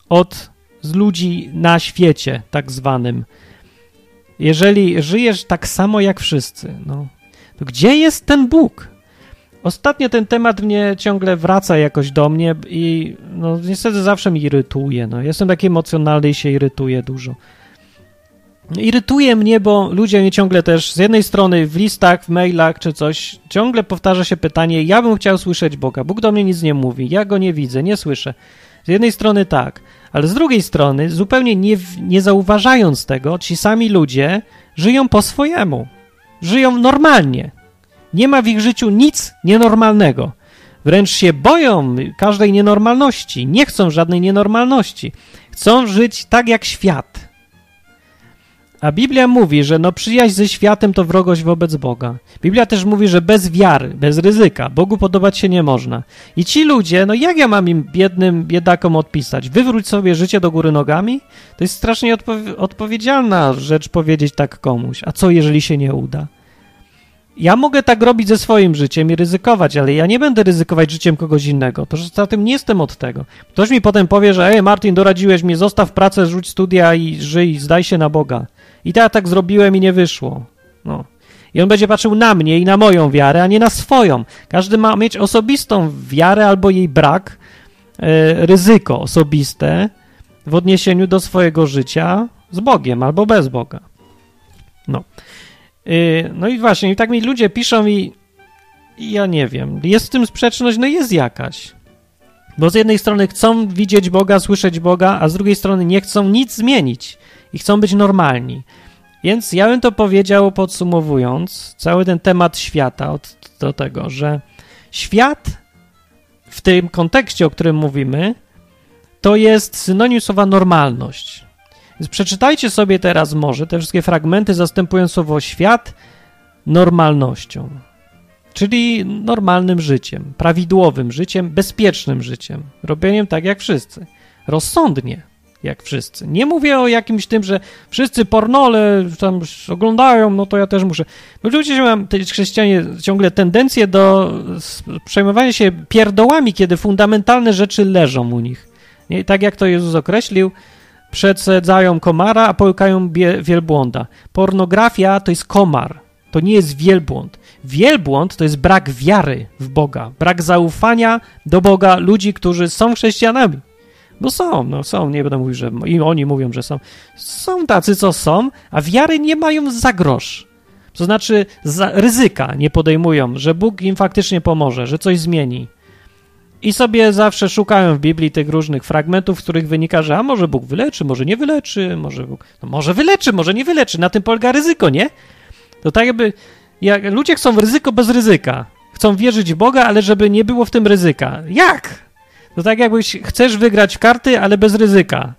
od z ludzi na świecie, tak zwanym, jeżeli żyjesz tak samo jak wszyscy, no, to gdzie jest ten Bóg? Ostatnio ten temat mnie ciągle wraca jakoś do mnie i no, niestety zawsze mi irytuje. No. Jestem taki emocjonalny i się irytuję dużo. Irytuje mnie, bo ludzie mnie ciągle też z jednej strony w listach, w mailach czy coś, ciągle powtarza się pytanie: Ja bym chciał słyszeć Boga. Bóg do mnie nic nie mówi, ja go nie widzę, nie słyszę. Z jednej strony tak, ale z drugiej strony, zupełnie nie, nie zauważając tego, ci sami ludzie żyją po swojemu. Żyją normalnie. Nie ma w ich życiu nic nienormalnego. Wręcz się boją każdej nienormalności, nie chcą żadnej nienormalności. Chcą żyć tak jak świat. A Biblia mówi, że no przyjaźń ze światem to wrogość wobec Boga. Biblia też mówi, że bez wiary, bez ryzyka, Bogu podobać się nie można. I ci ludzie, no jak ja mam im biednym biedakom odpisać? Wywróć sobie życie do góry nogami? To jest strasznie odpo- odpowiedzialna rzecz powiedzieć tak komuś. A co jeżeli się nie uda? Ja mogę tak robić ze swoim życiem i ryzykować, ale ja nie będę ryzykować życiem kogoś innego. Poza tym nie jestem od tego. Ktoś mi potem powie, że ej Martin, doradziłeś mi, zostaw pracę, rzuć studia i żyj, zdaj się na Boga. I tak tak zrobiłem i nie wyszło. No. I on będzie patrzył na mnie i na moją wiarę, a nie na swoją. Każdy ma mieć osobistą wiarę albo jej brak, e, ryzyko osobiste w odniesieniu do swojego życia z Bogiem albo bez Boga. No. Y, no i właśnie, i tak mi ludzie piszą i, i ja nie wiem, jest w tym sprzeczność? No jest jakaś. Bo z jednej strony chcą widzieć Boga, słyszeć Boga, a z drugiej strony nie chcą nic zmienić i chcą być normalni. Więc ja bym to powiedział podsumowując cały ten temat świata od, do tego, że świat w tym kontekście, o którym mówimy, to jest synonim słowa normalność. Więc przeczytajcie sobie teraz może te wszystkie fragmenty zastępują słowo świat normalnością, czyli normalnym życiem, prawidłowym życiem, bezpiecznym życiem, robieniem tak jak wszyscy, rozsądnie jak wszyscy. Nie mówię o jakimś tym, że wszyscy pornole tam oglądają, no to ja też muszę. Bo ludzie mają, te chrześcijanie, ciągle tendencję do przejmowania się pierdołami, kiedy fundamentalne rzeczy leżą u nich. Nie? Tak jak to Jezus określił, Przedsedzają komara, a połykają wielbłąda. Pornografia to jest komar, to nie jest wielbłąd. Wielbłąd to jest brak wiary w Boga, brak zaufania do Boga ludzi, którzy są chrześcijanami. Bo są, no są, nie będę mówił, że i oni mówią, że są. Są tacy, co są, a wiary nie mają za grosz. To znaczy za ryzyka nie podejmują, że Bóg im faktycznie pomoże, że coś zmieni. I sobie zawsze szukają w Biblii tych różnych fragmentów, w których wynika, że a może Bóg wyleczy, może nie wyleczy, może Bóg, no może wyleczy, może nie wyleczy. Na tym polega ryzyko, nie? To tak jakby, jak ludzie chcą ryzyko bez ryzyka. Chcą wierzyć w Boga, ale żeby nie było w tym ryzyka. Jak? To tak jakbyś chcesz wygrać w karty, ale bez ryzyka.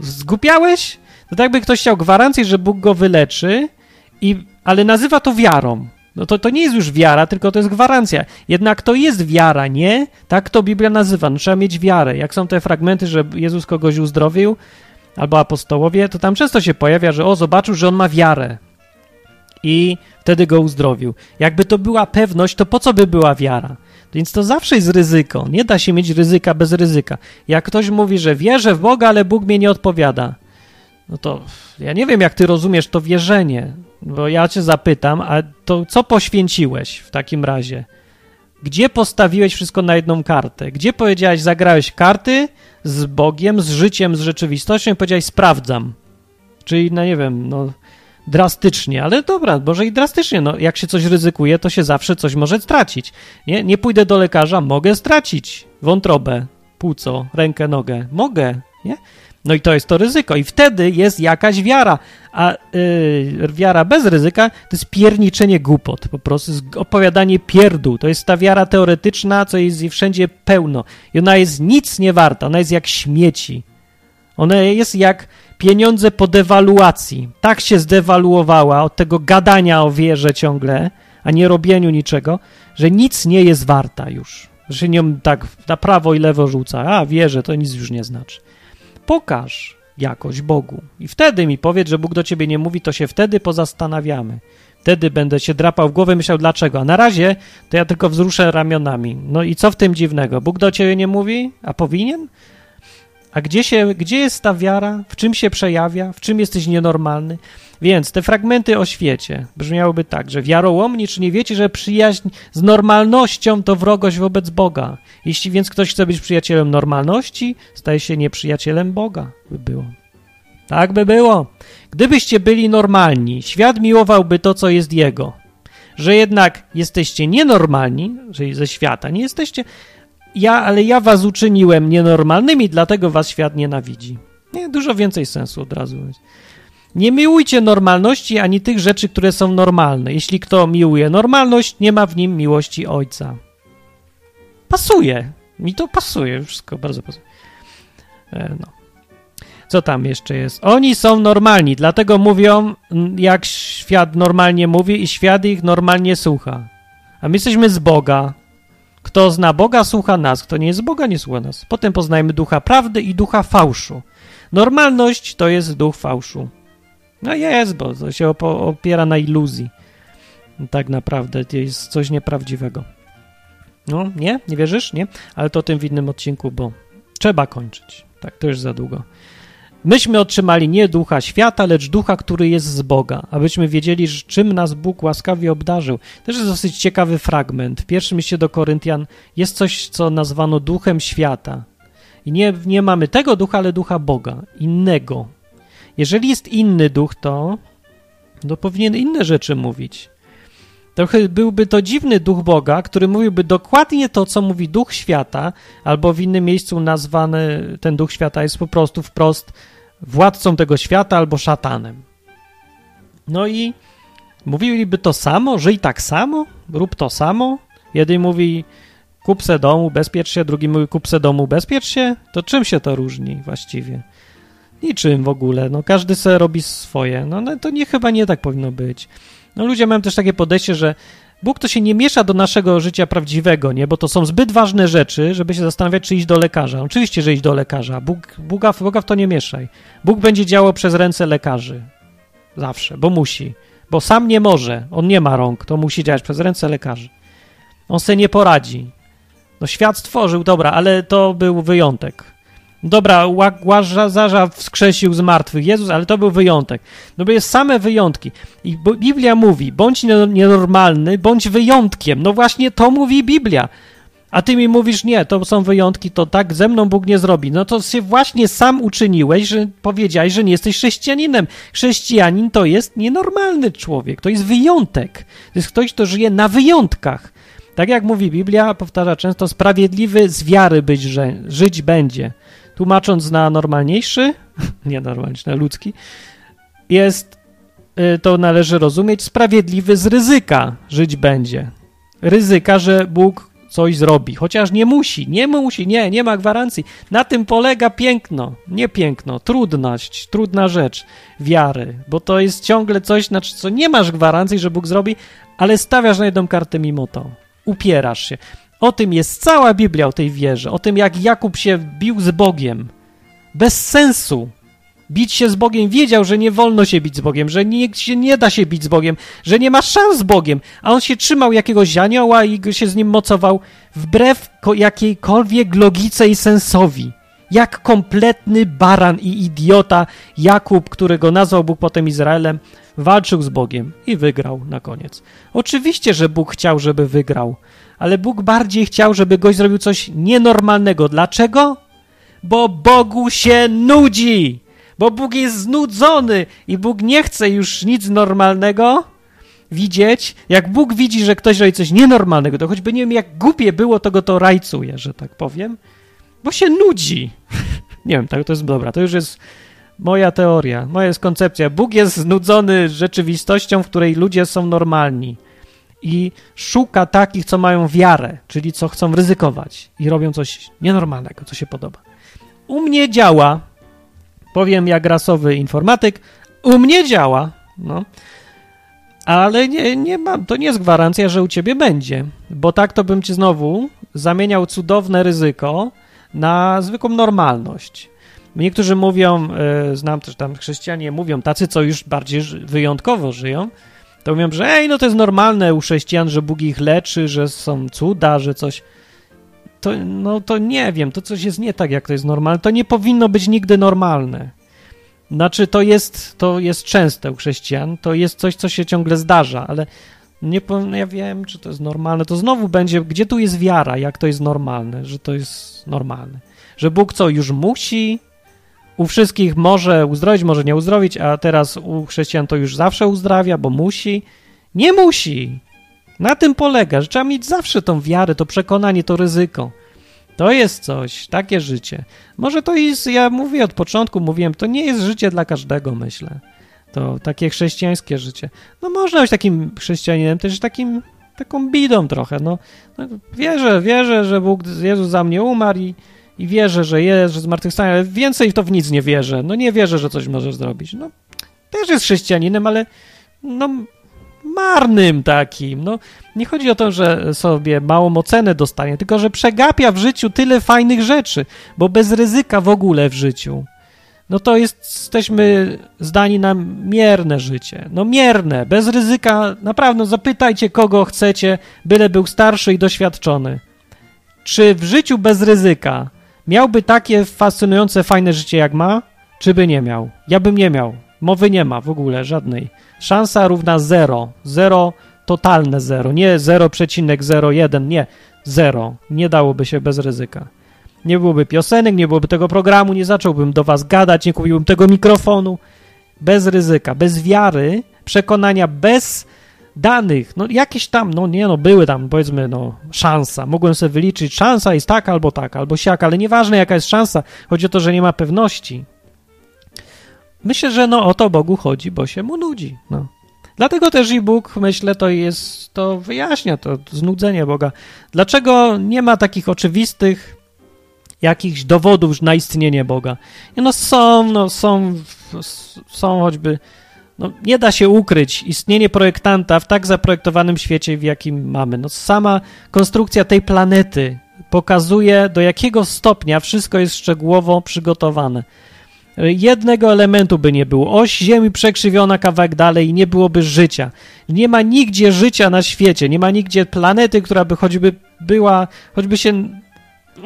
Zgupiałeś? To tak jakby ktoś chciał gwarancję, że Bóg go wyleczy, i, ale nazywa to wiarą no to, to nie jest już wiara, tylko to jest gwarancja. Jednak to jest wiara, nie? Tak to Biblia nazywa. No, trzeba mieć wiarę. Jak są te fragmenty, że Jezus kogoś uzdrowił, albo apostołowie, to tam często się pojawia, że o, zobaczył, że on ma wiarę. I wtedy go uzdrowił. Jakby to była pewność, to po co by była wiara? Więc to zawsze jest ryzyko. Nie da się mieć ryzyka bez ryzyka. Jak ktoś mówi, że wierzę w Boga, ale Bóg mnie nie odpowiada, no to ja nie wiem, jak ty rozumiesz to wierzenie. Bo ja cię zapytam, a to co poświęciłeś w takim razie? Gdzie postawiłeś wszystko na jedną kartę? Gdzie powiedziałeś, zagrałeś karty z Bogiem, z życiem, z rzeczywistością i powiedziałeś, sprawdzam. Czyli, no nie wiem, no drastycznie, ale dobra, może i drastycznie, no jak się coś ryzykuje, to się zawsze coś może stracić. Nie, nie pójdę do lekarza, mogę stracić wątrobę, płuco, rękę, nogę. Mogę, nie? No i to jest to ryzyko. I wtedy jest jakaś wiara. A yy, wiara bez ryzyka to jest pierniczenie głupot. Po prostu opowiadanie pierdół. To jest ta wiara teoretyczna, co jest jej wszędzie pełno. I ona jest nic nie warta. Ona jest jak śmieci. Ona jest jak pieniądze po dewaluacji. Tak się zdewaluowała od tego gadania o wierze ciągle, a nie robieniu niczego, że nic nie jest warta już. Że się nią tak na prawo i lewo rzuca. A, wierzę, to nic już nie znaczy pokaż jakoś Bogu. I wtedy mi powiedz, że Bóg do ciebie nie mówi, to się wtedy pozastanawiamy. Wtedy będę się drapał w głowę myślał, dlaczego. A na razie to ja tylko wzruszę ramionami. No i co w tym dziwnego? Bóg do ciebie nie mówi, a powinien? A gdzie, się, gdzie jest ta wiara? W czym się przejawia? W czym jesteś nienormalny? Więc te fragmenty o świecie brzmiałyby tak, że wiarołomni, czy nie wiecie, że przyjaźń z normalnością to wrogość wobec Boga. Jeśli więc ktoś chce być przyjacielem normalności, staje się nieprzyjacielem Boga, by było. Tak by było. Gdybyście byli normalni, świat miłowałby to, co jest jego. Że jednak jesteście nienormalni, że ze świata nie jesteście, ja, ale ja was uczyniłem nienormalnymi, dlatego was świat nienawidzi. Nie, dużo więcej sensu od razu. Nie miłujcie normalności ani tych rzeczy, które są normalne. Jeśli kto miłuje normalność, nie ma w nim miłości ojca. Pasuje. Mi to pasuje. Wszystko bardzo pasuje. E, no. Co tam jeszcze jest? Oni są normalni, dlatego mówią, jak świat normalnie mówi i świat ich normalnie słucha. A my jesteśmy z Boga. Kto zna Boga, słucha nas. Kto nie jest Boga, nie słucha nas. Potem poznajemy ducha prawdy i ducha fałszu. Normalność to jest duch fałszu. No jest, bo to się opiera na iluzji. Tak naprawdę to jest coś nieprawdziwego. No, nie? Nie wierzysz? Nie? Ale to tym w innym odcinku, bo trzeba kończyć. Tak, to już za długo. Myśmy otrzymali nie ducha świata, lecz ducha, który jest z Boga, abyśmy wiedzieli, czym nas Bóg łaskawie obdarzył. Też jest dosyć ciekawy fragment. W pierwszym liście do Koryntian jest coś, co nazwano duchem świata. I nie, nie mamy tego ducha, ale ducha Boga, innego. Jeżeli jest inny duch, to, to powinien inne rzeczy mówić. Trochę byłby to dziwny duch Boga, który mówiłby dokładnie to, co mówi duch świata, albo w innym miejscu nazwany ten duch świata jest po prostu wprost władcą tego świata albo szatanem. No i mówiliby to samo, żyj tak samo, rób to samo. Jeden mówi kup se domu, bezpiecz się, drugi mówi kup se domu, bezpiecz się. To czym się to różni właściwie? Niczym w ogóle. No każdy se robi swoje. No, no to nie, chyba nie tak powinno być. No ludzie mają też takie podejście, że Bóg to się nie miesza do naszego życia prawdziwego, nie? Bo to są zbyt ważne rzeczy, żeby się zastanawiać, czy iść do lekarza. Oczywiście, że iść do lekarza. Bóg, Boga, Boga w to nie mieszaj. Bóg będzie działał przez ręce lekarzy. Zawsze, bo musi. Bo sam nie może. On nie ma rąk. To musi działać przez ręce lekarzy. On sobie nie poradzi. No świat stworzył, dobra, ale to był wyjątek. Dobra, Łazarza wskrzesił z martwych Jezus, ale to był wyjątek. No bo jest same wyjątki. I Biblia mówi, bądź nienormalny, bądź wyjątkiem. No właśnie to mówi Biblia. A ty mi mówisz, nie, to są wyjątki, to tak ze mną Bóg nie zrobi. No to się właśnie sam uczyniłeś, że powiedziałeś, że nie jesteś chrześcijaninem. Chrześcijanin to jest nienormalny człowiek, to jest wyjątek. To jest ktoś, kto żyje na wyjątkach. Tak jak mówi Biblia, powtarza często, sprawiedliwy z wiary być, że żyć będzie tłumacząc na normalniejszy, <laughs> nie normalniejszy, na ludzki, jest, y, to należy rozumieć, sprawiedliwy z ryzyka żyć będzie. Ryzyka, że Bóg coś zrobi, chociaż nie musi, nie musi, nie, nie ma gwarancji. Na tym polega piękno, nie piękno, trudność, trudna rzecz wiary, bo to jest ciągle coś, na co nie masz gwarancji, że Bóg zrobi, ale stawiasz na jedną kartę mimo to. Upierasz się. O tym jest cała Biblia o tej wierze, o tym jak Jakub się bił z Bogiem. Bez sensu. Bić się z Bogiem, wiedział, że nie wolno się bić z Bogiem, że nie, się nie da się bić z Bogiem, że nie ma szans z Bogiem, a on się trzymał jakiegoś anioła i się z nim mocował wbrew jakiejkolwiek logice i sensowi. Jak kompletny baran i idiota Jakub, którego nazwał Bóg potem Izraelem, walczył z Bogiem i wygrał na koniec. Oczywiście, że Bóg chciał, żeby wygrał, ale Bóg bardziej chciał, żeby gość zrobił coś nienormalnego. Dlaczego? Bo Bogu się nudzi, bo Bóg jest znudzony i Bóg nie chce już nic normalnego widzieć. Jak Bóg widzi, że ktoś robi coś nienormalnego, to choćby nie wiem, jak głupie było, to go to rajcuje, że tak powiem, bo się nudzi. <laughs> nie wiem, tak to jest dobra, to już jest moja teoria, moja jest koncepcja. Bóg jest znudzony rzeczywistością, w której ludzie są normalni i szuka takich, co mają wiarę, czyli co chcą ryzykować i robią coś nienormalnego, co się podoba. U mnie działa, powiem jak rasowy informatyk, u mnie działa, no, ale nie, nie mam, to nie jest gwarancja, że u ciebie będzie, bo tak to bym ci znowu zamieniał cudowne ryzyko na zwykłą normalność. Niektórzy mówią, y, znam też tam chrześcijanie, mówią, tacy, co już bardziej wyjątkowo żyją, to mówią, że ej, no to jest normalne u chrześcijan, że Bóg ich leczy, że są cuda, że coś... To, no to nie wiem, to coś jest nie tak, jak to jest normalne. To nie powinno być nigdy normalne. Znaczy, to jest, to jest częste u chrześcijan, to jest coś, co się ciągle zdarza, ale nie powiem, ja wiem, czy to jest normalne. To znowu będzie, gdzie tu jest wiara, jak to jest normalne, że to jest normalne. Że Bóg co, już musi? U wszystkich może uzdrowić, może nie uzdrowić, a teraz u chrześcijan to już zawsze uzdrawia, bo musi. Nie musi. Na tym polega, że trzeba mieć zawsze tą wiarę, to przekonanie, to ryzyko. To jest coś, takie życie. Może to jest, ja mówię od początku, mówiłem, to nie jest życie dla każdego, myślę. To takie chrześcijańskie życie. No można być takim chrześcijaninem, też takim, taką bidą trochę, no. no wierzę, wierzę, że Bóg, Jezus za mnie umarł i, i wierzę, że jest, że zmartwychwstanie, ale więcej to w nic nie wierzę. No nie wierzę, że coś może zrobić. No, też jest chrześcijaninem, ale no marnym takim. No, nie chodzi o to, że sobie małą ocenę dostanie, tylko że przegapia w życiu tyle fajnych rzeczy, bo bez ryzyka w ogóle w życiu. No to jest, jesteśmy zdani na mierne życie. No mierne, bez ryzyka. Naprawdę, no zapytajcie kogo chcecie, byle był starszy i doświadczony. Czy w życiu bez ryzyka miałby takie fascynujące, fajne życie jak ma, czy by nie miał? Ja bym nie miał. Mowy nie ma w ogóle, żadnej. Szansa równa zero. Zero, totalne zero. Nie 0,01, nie. Zero. Nie dałoby się bez ryzyka. Nie byłoby piosenek, nie byłoby tego programu, nie zacząłbym do was gadać, nie kupiłbym tego mikrofonu. Bez ryzyka, bez wiary, przekonania, bez danych. No jakieś tam, no nie no, były tam powiedzmy, no szansa. Mogłem sobie wyliczyć, szansa jest taka albo taka, albo siaka, ale nieważne jaka jest szansa. Chodzi o to, że nie ma pewności. Myślę, że no o to Bogu chodzi, bo się mu nudzi. No. Dlatego też i Bóg, myślę, to jest, to wyjaśnia to znudzenie Boga. Dlaczego nie ma takich oczywistych jakichś dowodów na istnienie Boga? No są, no są, są choćby, no nie da się ukryć istnienie projektanta w tak zaprojektowanym świecie, w jakim mamy. No sama konstrukcja tej planety pokazuje, do jakiego stopnia wszystko jest szczegółowo przygotowane. Jednego elementu by nie było. Oś Ziemi przekrzywiona kawałek dalej i nie byłoby życia. Nie ma nigdzie życia na świecie, nie ma nigdzie planety, która by choćby była, choćby się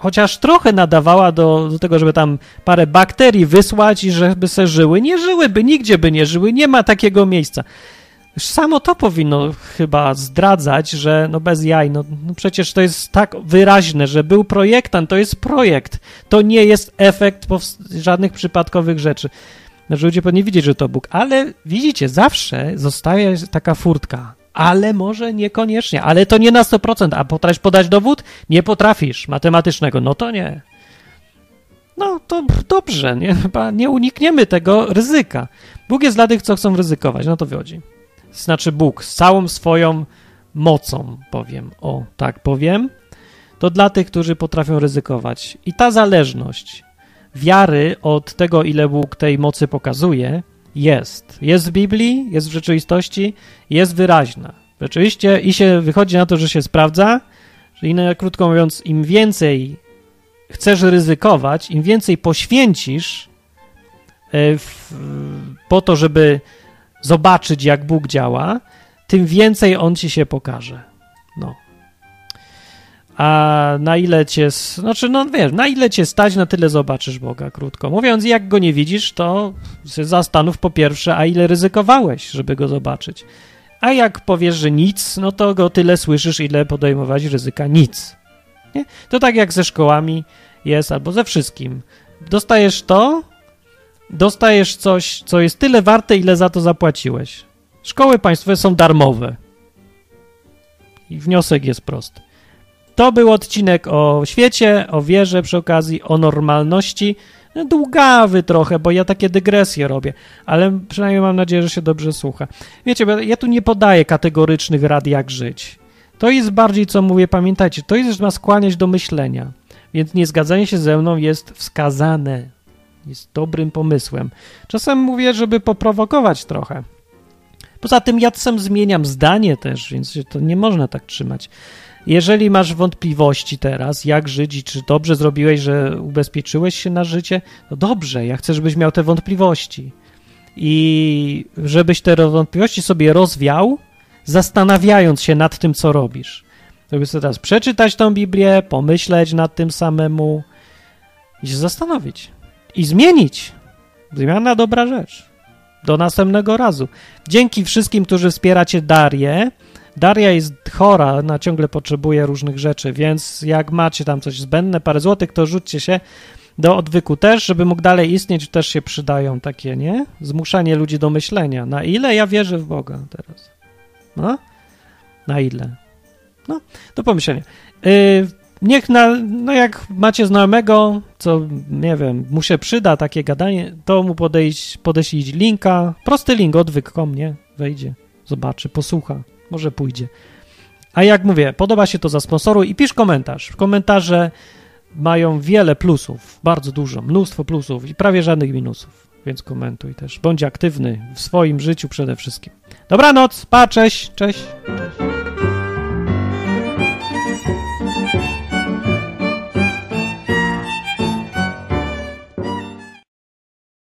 chociaż trochę nadawała do, do tego, żeby tam parę bakterii wysłać i żeby se żyły. Nie żyłyby, nigdzie by nie żyły, nie ma takiego miejsca. Samo to powinno chyba zdradzać, że no bez jaj, no, no, przecież to jest tak wyraźne, że był projektant, to jest projekt, to nie jest efekt żadnych przypadkowych rzeczy. Znaczy ludzie powinni widzieć, że to Bóg, ale widzicie, zawsze zostaje taka furtka, ale może niekoniecznie, ale to nie na 100%, a potrafisz podać dowód? Nie potrafisz matematycznego, no to nie. No to dobrze, nie, chyba nie unikniemy tego ryzyka. Bóg jest dla tych, co chcą ryzykować, no to wychodzi znaczy Bóg, z całą swoją mocą, powiem, o tak powiem, to dla tych, którzy potrafią ryzykować. I ta zależność wiary od tego, ile Bóg tej mocy pokazuje, jest. Jest w Biblii, jest w rzeczywistości, jest wyraźna. Rzeczywiście i się wychodzi na to, że się sprawdza, że inne, krótko mówiąc, im więcej chcesz ryzykować, im więcej poświęcisz e, w, po to, żeby zobaczyć, jak Bóg działa, tym więcej On ci się pokaże. A na ile cię, znaczy, no wiesz, na ile cię stać, na tyle zobaczysz Boga, krótko mówiąc. Jak go nie widzisz, to zastanów po pierwsze, a ile ryzykowałeś, żeby go zobaczyć. A jak powiesz, że nic, no to go tyle słyszysz, ile podejmować ryzyka nic. Nie? To tak jak ze szkołami jest, albo ze wszystkim. Dostajesz to, dostajesz coś, co jest tyle warte, ile za to zapłaciłeś. Szkoły państwowe są darmowe. I wniosek jest prosty. To był odcinek o świecie, o wierze przy okazji, o normalności. No, długawy trochę, bo ja takie dygresje robię, ale przynajmniej mam nadzieję, że się dobrze słucha. Wiecie, ja tu nie podaję kategorycznych rad, jak żyć. To jest bardziej, co mówię, pamiętajcie, to jest, ma skłaniać do myślenia. Więc niezgadzanie się ze mną jest wskazane jest dobrym pomysłem. Czasem mówię, żeby poprowokować trochę. Poza tym ja czasem zmieniam zdanie też, więc to nie można tak trzymać. Jeżeli masz wątpliwości teraz, jak żyć i czy dobrze zrobiłeś, że ubezpieczyłeś się na życie, no dobrze, ja chcę, żebyś miał te wątpliwości. I żebyś te wątpliwości sobie rozwiał, zastanawiając się nad tym, co robisz. Żeby sobie teraz przeczytać tą Biblię, pomyśleć nad tym samemu i się zastanowić i zmienić. Zmiana dobra rzecz. Do następnego razu. Dzięki wszystkim, którzy wspieracie Darię. Daria jest chora, ona ciągle potrzebuje różnych rzeczy, więc jak macie tam coś zbędne, parę złotych, to rzućcie się. do odwyku też, żeby mógł dalej istnieć, też się przydają takie, nie? Zmuszanie ludzi do myślenia. Na ile ja wierzę w Boga teraz? No? Na ile? No, do pomyślenia. Yy, niech na, no jak macie znajomego, co nie wiem, mu się przyda takie gadanie, to mu podejść, podeślić linka, prosty link, odwyk.com, nie? Wejdzie, zobaczy, posłucha, może pójdzie. A jak mówię, podoba się to za sponsoru i pisz komentarz. Komentarze mają wiele plusów, bardzo dużo, mnóstwo plusów i prawie żadnych minusów, więc komentuj też. Bądź aktywny w swoim życiu przede wszystkim. Dobranoc, pa, cześć, cześć. cześć.